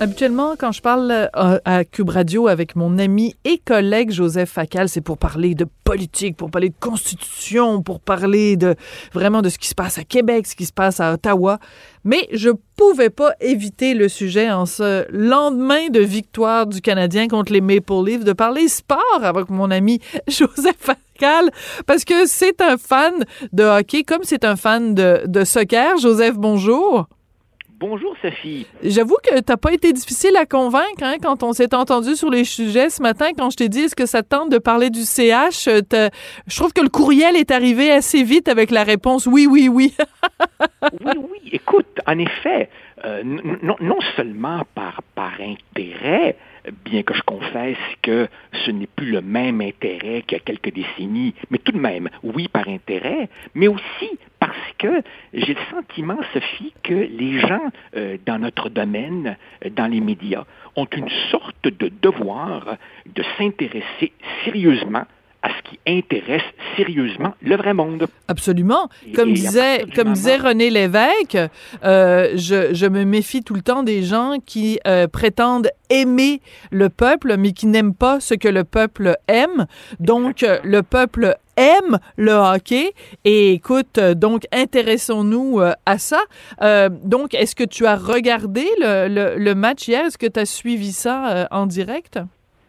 Habituellement, quand je parle euh, à Cube Radio avec mon ami et collègue Joseph Facal, c'est pour parler de politique, pour parler de constitution, pour parler de vraiment de ce qui se passe à Québec, ce qui se passe à Ottawa. Mais je pouvais pas éviter le sujet en ce lendemain de victoire du Canadien contre les Maple Leafs de parler sport avec mon ami Joseph Facal parce que c'est un fan de hockey comme c'est un fan de, de soccer. Joseph, bonjour. Bonjour Sophie. J'avoue que t'as pas été difficile à convaincre hein, quand on s'est entendu sur les sujets ce matin, quand je t'ai dit est-ce que ça te tente de parler du CH. euh, Je trouve que le courriel est arrivé assez vite avec la réponse oui, oui, oui. oui, oui, écoute, en effet, euh, non, non seulement par, par intérêt, bien que je confesse que ce n'est plus le même intérêt qu'il y a quelques décennies, mais tout de même, oui, par intérêt, mais aussi j'ai le sentiment, Sophie, que les gens euh, dans notre domaine, euh, dans les médias, ont une sorte de devoir de s'intéresser sérieusement à ce qui intéresse sérieusement le vrai monde. Absolument. Comme et disait, comme disait René Lévesque, euh, je, je me méfie tout le temps des gens qui euh, prétendent aimer le peuple, mais qui n'aiment pas ce que le peuple aime. Donc, euh, le peuple aime le hockey. Et écoute, donc, intéressons-nous à ça. Euh, donc, est-ce que tu as regardé le, le- le match hier? Est-ce que tu as suivi ça en direct?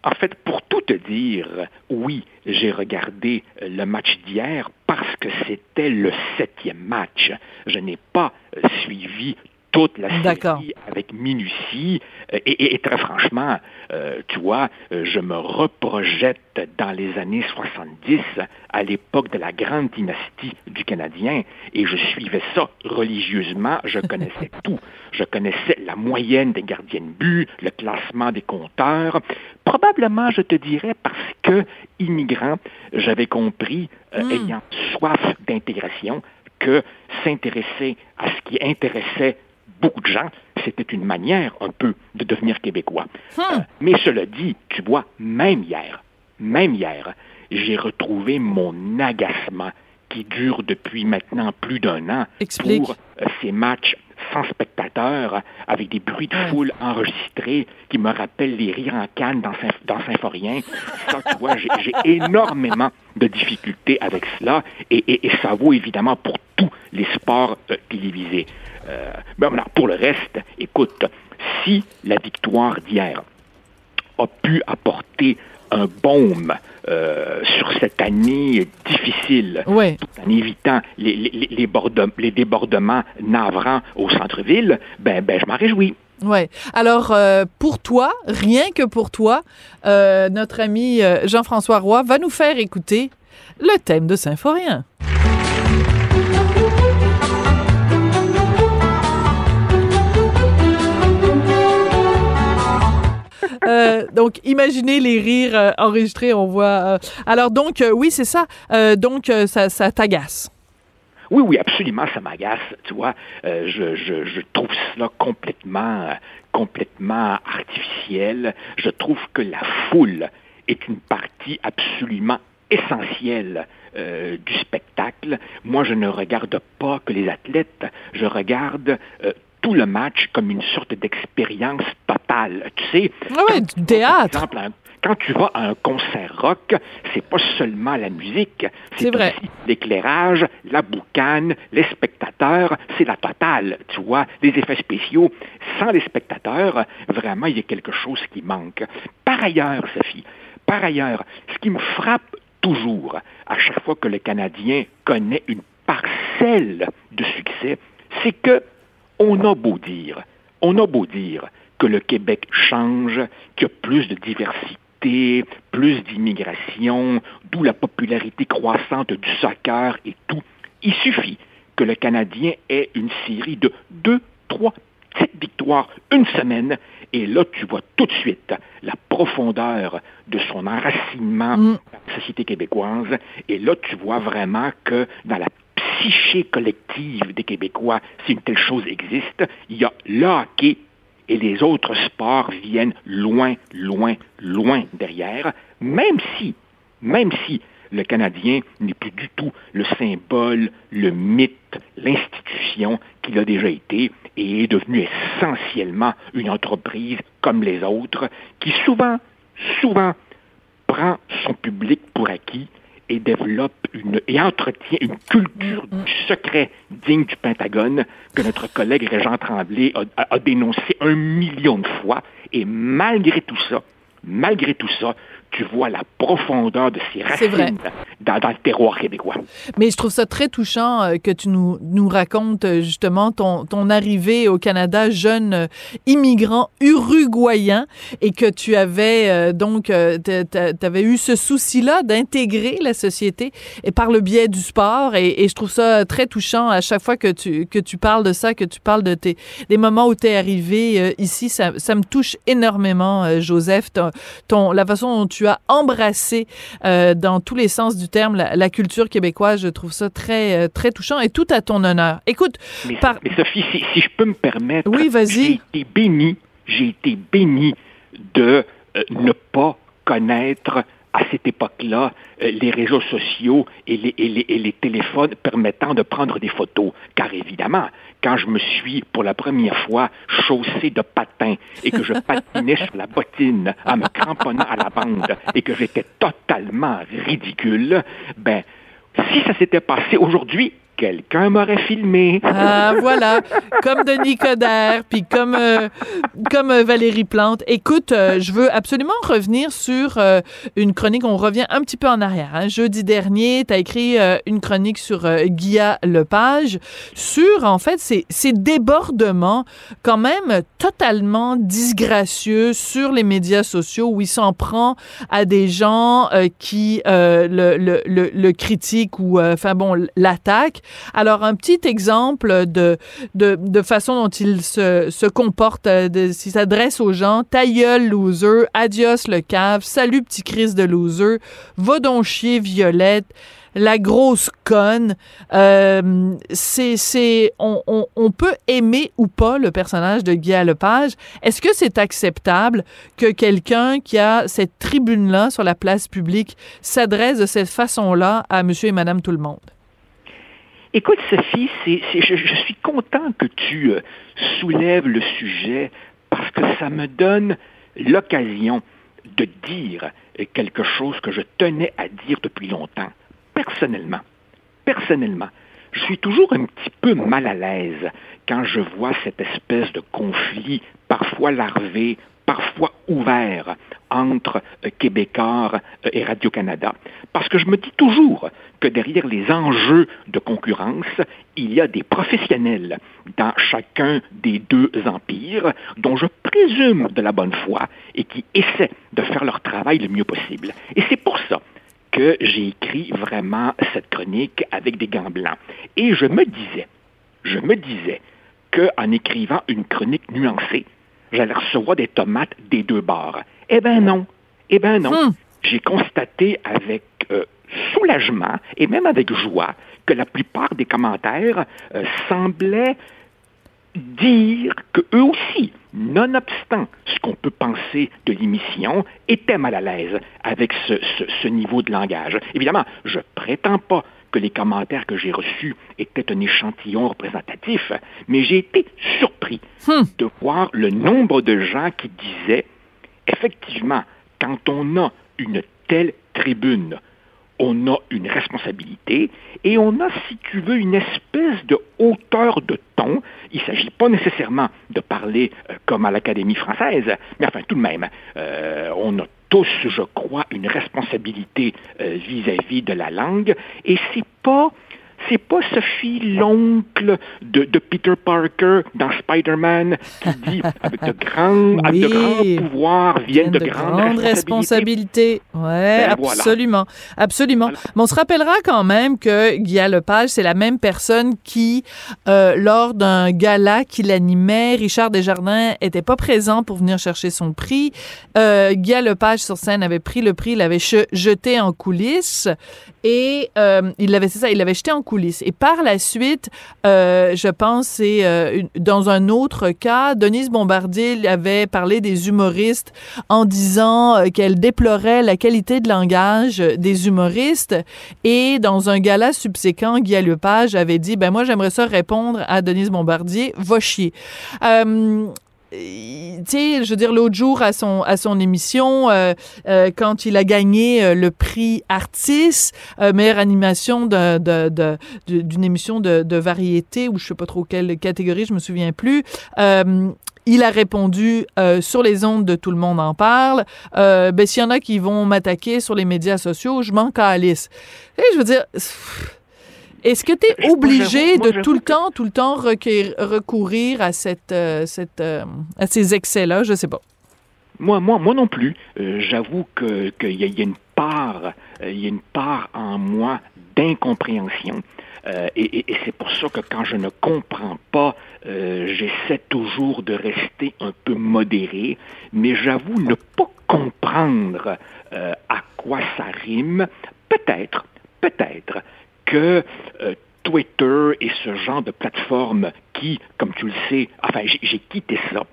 En fait, pour tout te dire, oui, j'ai regardé le match d'hier parce que c'était le septième match. Je n'ai pas suivi toute la série avec minutie euh, et, et- et très franchement, euh, tu vois, euh, je me reprojette dans les années 70 à l'époque de la grande dynastie du Canadien et je suivais ça religieusement, je connaissais tout. Je connaissais la moyenne des gardiens de but, le classement des compteurs. Probablement, je te dirais, parce que, immigrant, j'avais compris, euh, Mm. ayant soif d'intégration, que s'intéresser à ce qui intéressait beaucoup de gens, c'était une manière un peu de devenir québécois. Euh, mais cela dit, tu vois, même hier, même hier, j'ai retrouvé mon agacement qui dure depuis maintenant plus d'un an Explique. pour euh, ces matchs sans spectateurs, avec des bruits de foule enregistrés qui me rappellent les rires en canne dans, Symph- dans Symphorien. Ça, tu vois, j'ai énormément de difficultés avec cela, et, et- et ça vaut évidemment pour tous les sports euh, télévisés. Euh, ben, alors, pour le reste, écoute, si la victoire d'hier a pu apporter un baume euh, sur cette année difficile, Ouais. tout en évitant les, les, les- les borde- les débordements navrants au centre-ville, ben, ben je m'en réjouis. Ouais. Alors, euh, pour toi, rien que pour toi, euh, notre ami Jean-François Roy va nous faire écouter le thème de Symphorien. Euh, donc, imaginez les rires euh, enregistrés, on voit. euh, alors, donc, oui, c'est ça. Donc, ça, ça t'agace. Oui, oui, absolument, ça m'agace. Tu vois, je, trouve cela complètement, complètement artificiel. Je trouve que la foule est une partie absolument essentielle du spectacle. Moi, je ne regarde pas que les athlètes, je regarde euh, tout le match comme une sorte d'expérience totale. Tu sais, Ah ouais, du vas, par théâtre. exemple, un- quand tu vas à un concert rock, c'est pas seulement la musique, C'est vrai. aussi l'éclairage, la boucane, les spectateurs, c'est la totale, tu vois, les effets spéciaux. Sans les spectateurs, vraiment, il y a quelque chose qui manque. Par ailleurs, Sophie, par ailleurs, ce qui me frappe toujours à chaque fois que le Canadien connaît une parcelle de succès, c'est que on a beau dire, on a beau dire que le Québec change, qu'il y a plus de diversité, plus d'immigration, d'où la popularité croissante du soccer et tout. Il suffit que le Canadien ait une série de deux, trois petites victoires une semaine, et là, tu vois tout de suite la profondeur de son enracinement Mm. dans la société québécoise, et là, tu vois vraiment que dans la psyché collective des Québécois, si une telle chose existe, il y a le hockey et les autres sports viennent loin, loin, loin derrière, même si, même si le Canadien n'est plus du tout le symbole, le mythe, l'institution qu'il a déjà été et est devenu essentiellement une entreprise comme les autres qui souvent, souvent prend son public pour acquis et développe une, et entretient une culture du secret digne du Pentagone que notre collègue Régent Tremblay a, a- a dénoncé un million de fois. Et malgré tout ça, malgré tout ça, tu vois la profondeur de ses racines dans, dans le terroir québécois. Mais je trouve ça très touchant euh, que tu nous, nous racontes euh, justement ton, ton arrivée au Canada, jeune euh, immigrant uruguayen, et que tu avais donc, tu avais eu ce souci-là d'intégrer la société et par le biais du sport. Et, et je trouve ça très touchant à chaque fois que tu, que tu parles de ça, que tu parles de tes, des moments où tu es arrivé ici. Ça, ça me touche énormément, Joseph, ton, ton, la façon dont tu as embrassé euh, dans tous les sens du terme la, la culture québécoise. Je trouve ça très, euh, très touchant et tout à ton honneur. Écoute, Mais, par- mais Sophie, si, si je peux me permettre, Oui, vas-y. j'ai été béni, j'ai été béni de euh, ne pas connaître à cette époque-là euh, les réseaux sociaux et les, et les- et les téléphones permettant de prendre des photos. Car évidemment, quand je me suis pour la première fois chaussé de patins et que je patinais sur la bottine en me cramponnant à la bande et que j'étais totalement ridicule, ben, si ça s'était passé aujourd'hui, quelqu'un m'aurait filmé. Ah, voilà, comme Denis Coderre, puis comme euh, comme euh, Valérie Plante. Écoute, euh, je veux absolument revenir sur euh, une chronique. On revient un petit peu en arrière. hein. Jeudi dernier, tu as écrit une chronique sur Guilla Lepage, sur, en fait, ces, ces débordements quand même totalement disgracieux sur les médias sociaux où il s'en prend à des gens qui le, le, le, le critiquent ou, enfin bon, l'attaquent. Alors, un petit exemple de, de, de façon dont il se, se comporte, euh, s'il s'adresse aux gens, ta gueule, loser, adios le cave, salut petit Chris de loser, va chier Violette, la grosse conne. Euh, c'est, c'est, on, on, on peut aimer ou pas le personnage de Guy Lepage. Est-ce que c'est acceptable que quelqu'un qui a cette tribune-là sur la place publique s'adresse de cette façon-là à monsieur et madame tout le monde? Écoute, Sophie, je, suis content que tu euh, soulèves le sujet parce que ça me donne l'occasion de dire quelque chose que je tenais à dire depuis longtemps. Personnellement, personnellement, je suis toujours un petit peu mal à l'aise quand je vois cette espèce de conflit, parfois larvé, parfois ouvert, entre euh, Québécois euh, et Radio-Canada. Parce que je me dis toujours que derrière les enjeux de concurrence, il y a des professionnels dans chacun des deux empires dont je présume de la bonne foi et qui essaient de faire leur travail le mieux possible. Et c'est pour ça que j'ai écrit vraiment cette chronique avec des gants blancs. Et je me disais, je me disais qu'en écrivant une chronique nuancée, j'allais recevoir des tomates des deux bords. Eh ben non, eh ben non. Hmm. J'ai constaté avec euh, soulagement et même avec joie que la plupart des commentaires euh, semblaient dire que eux aussi, nonobstant ce qu'on peut penser de l'émission, étaient mal à l'aise avec ce, ce- ce niveau de langage. Évidemment, je prétends pas que les commentaires que j'ai reçus étaient un échantillon représentatif, mais j'ai été surpris Hmm. de voir le nombre de gens qui disaient, effectivement, quand on a une telle tribune, on a une responsabilité et on a, si tu veux, une espèce de hauteur de ton. Il ne s'agit pas nécessairement de parler euh, comme à l'Académie française, mais enfin tout de même, euh, on a tous, je crois, une responsabilité euh, vis-à-vis de la langue et c'est pas C'est pas Sophie, l'oncle de, de, Peter Parker dans Spider-Man, qui dit avec de grands, avec de grands pouvoirs viennent de, grandes, responsabilités. Ouais, ben, absolument. Absolument. Mais on se rappellera quand même que Guy Lepage, c'est la même personne qui, euh, lors d'un gala qu'il animait, Richard Desjardins était pas présent pour venir chercher son prix. Euh, Guy Lepage sur scène avait pris le prix, l'avait jeté en coulisses et euh, il l'avait, c'est ça, il l'avait jeté en coulisses. Et par la suite, euh, je pense, c'est euh, dans un autre cas, Denise Bombardier avait parlé des humoristes en disant euh, qu'elle déplorait la qualité de langage des humoristes. Et dans un gala subséquent, Guy Lepage avait dit, ben moi j'aimerais ça répondre à Denise Bombardier, va chier. Tu sais, je veux dire, l'autre jour à son, à son émission, euh, euh, quand il a gagné euh, le prix Artis, meilleure animation d'une de, de, émission de, de, variété, ou je sais pas trop quelle catégorie, je me souviens plus, il a répondu sur les ondes de Tout le monde en parle. ben, s'il y en a qui vont m'attaquer sur les médias sociaux, je m'en calisse. Et je veux dire... Est-ce que tu es obligé de tout le temps, tout le temps recourir à cette, euh, cette euh, à ces excès-là? Je sais pas. Moi, moi, moi non plus. Euh, j'avoue que qu'il y, a une part, il y a une part en moi d'incompréhension. et, et c'est pour ça que quand je ne comprends pas, j'essaie toujours de rester un peu modéré. Mais j'avoue ne pas comprendre à quoi ça rime. Peut-être, peut-être que euh, Twitter et ce genre de plateforme qui, comme tu le sais, enfin, j'ai quitté ça.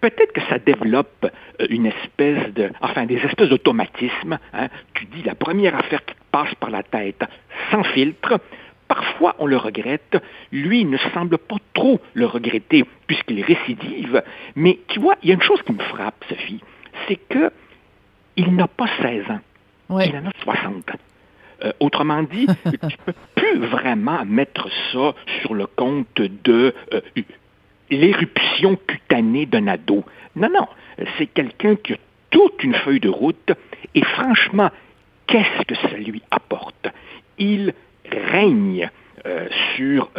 Peut-être que ça développe euh, une espèce de, enfin, des espèces d'automatismes. Hein. Tu dis la première affaire qui te passe par la tête, sans filtre. Parfois, on le regrette. Lui ne semble pas trop le regretter puisqu'il récidive. Mais tu vois, il y a une chose qui me frappe, Sophie, c'est que il n'a pas 16 ans. Il en a 60 ans. Euh, autrement dit, tu ne peux plus vraiment mettre ça sur le compte de euh, l'éruption cutanée d'un ado. Non, non, c'est quelqu'un qui a toute une feuille de route et franchement, qu'est-ce que ça lui apporte? Il règne euh, sur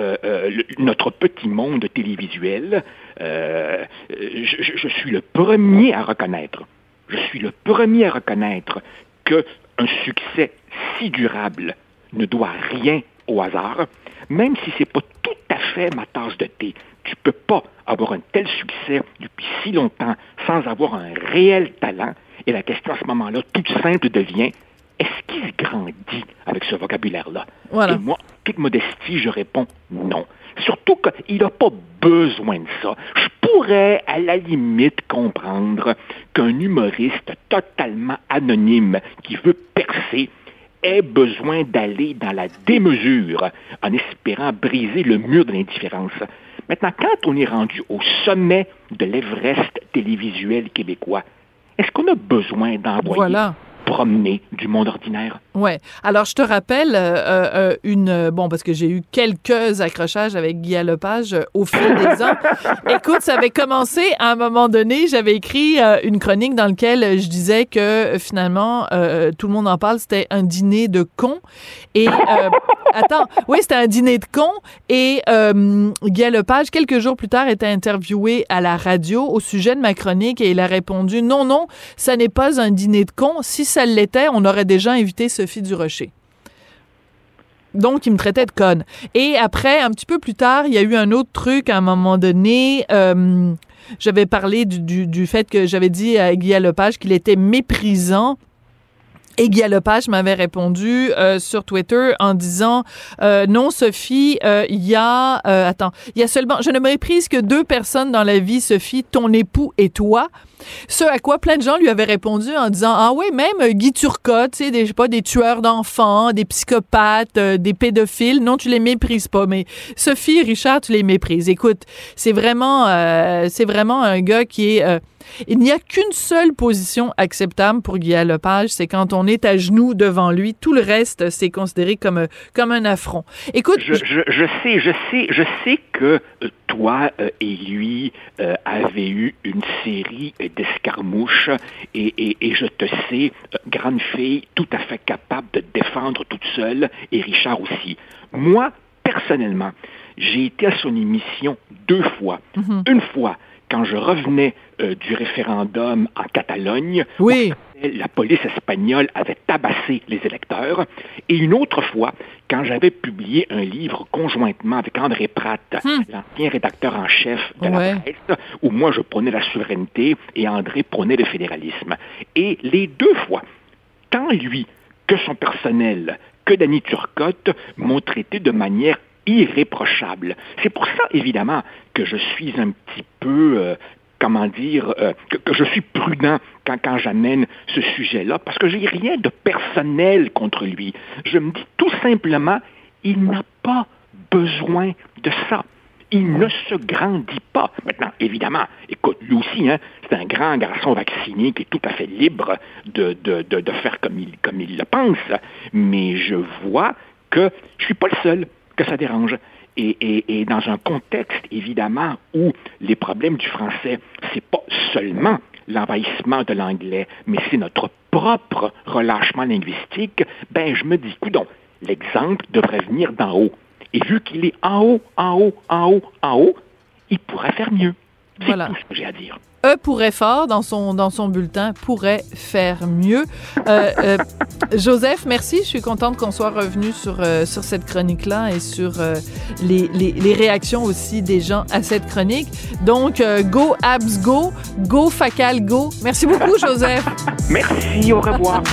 notre petit monde télévisuel. je, suis le premier à reconnaître, je suis le premier à reconnaître que un succès si durable ne doit rien au hasard, même si ce n'est pas tout à fait ma tasse de thé. Tu ne peux pas avoir un tel succès depuis si longtemps sans avoir un réel talent. Et la question à ce moment-là, toute simple, devient est-ce qu'il grandit avec ce vocabulaire-là? Et moi, toute modestie, je réponds non. Surtout qu'il n'a pas besoin de ça. Je pourrais, à la limite, comprendre qu'un humoriste totalement anonyme qui veut percer ait besoin d'aller dans la démesure en espérant briser le mur de l'indifférence. Maintenant, quand on est rendu au sommet de l'Everest télévisuel québécois, est-ce qu'on a besoin d'envoyer promener du monde ordinaire. Ouais. Alors, je te rappelle euh, euh, une... Bon, parce que j'ai eu quelques accrochages avec Guy Lepage euh, au fil des ans. Écoute, ça avait commencé à un moment donné, j'avais écrit une chronique dans laquelle je disais que finalement, tout le monde en parle, c'était un dîner de cons. Et... attends, oui, c'était un dîner de cons. Et Guy Lepage, quelques jours plus tard, était interviewé à la radio au sujet de ma chronique et il a répondu, non, non, ça n'est pas un dîner de cons. Si ça l'était, on aurait déjà invité Sophie Durocher. Donc, il me traitait de conne. Et après, un petit peu plus tard, il y a eu un autre truc à un moment donné. Euh, j'avais parlé du, fait que j'avais dit à Guy Lepage qu'il était méprisant et Guy Lepage m'avait répondu euh, sur Twitter en disant euh, non Sophie, il y a attends, il y a seulement je ne méprise que deux personnes dans la vie Sophie, ton époux et toi. Ce à quoi plein de gens lui avaient répondu en disant Ah oui, même Guy Turcotte, tu sais, des, pas, des tueurs d'enfants, des psychopathes, euh, des pédophiles. Non, tu les méprises pas. Mais Sophie Richard, tu les méprises. Écoute, c'est vraiment, euh, c'est vraiment un gars qui est. Euh, il n'y a qu'une seule position acceptable pour Guy Lepage, c'est quand on est à genoux devant lui. Tout le reste, c'est considéré comme, comme un affront. Écoute. Je, je, je sais, je sais, je sais que toi et lui avez eu une série d'escarmouches et, et, je te sais, euh, grande fille, tout à fait capable de défendre toute seule et Richard aussi. Moi, personnellement, j'ai été à son émission deux fois. Mhm. Une fois quand je revenais euh, du référendum en Catalogne, Oui. la police espagnole avait tabassé les électeurs, et une autre fois quand j'avais publié un livre conjointement avec André Pratt, l'ancien rédacteur en chef de. Ouais. la presse, où moi je prônais la souveraineté et André prônait le fédéralisme. Et les deux fois, tant lui que son personnel, que Danny Turcotte m'ont traité de manière irréprochable. C'est pour ça, évidemment, que je suis un petit peu, euh, comment dire, euh, que, je suis prudent quand, j'amène ce sujet-là, parce que j'ai rien de personnel contre lui. Je me dis tout simplement, il n'a pas besoin de ça. Il ne se grandit pas. Maintenant, évidemment, écoute, lui aussi, hein, c'est un grand garçon vacciné qui est tout à fait libre de, faire comme il, le pense. Mais je vois que je suis pas le seul que ça dérange. Et, et, et dans un contexte, évidemment, où les problèmes du français, c'est pas seulement l'envahissement de l'anglais, mais c'est notre propre relâchement linguistique, ben je me dis, coudon, l'exemple devrait venir d'en haut. Et vu qu'il est en haut, en haut, en haut, en haut, il pourrait faire mieux. C'est Voilà. tout ce que j'ai à dire. E pourrait fort dans son dans son bulletin pourrait faire mieux. Euh, euh, Joseph, merci. Je suis contente qu'on soit revenu sur euh, cette chronique là et sur les, les, les réactions aussi des gens à cette chronique. Donc go abs go, go facal go. Merci beaucoup Joseph. Merci, au revoir.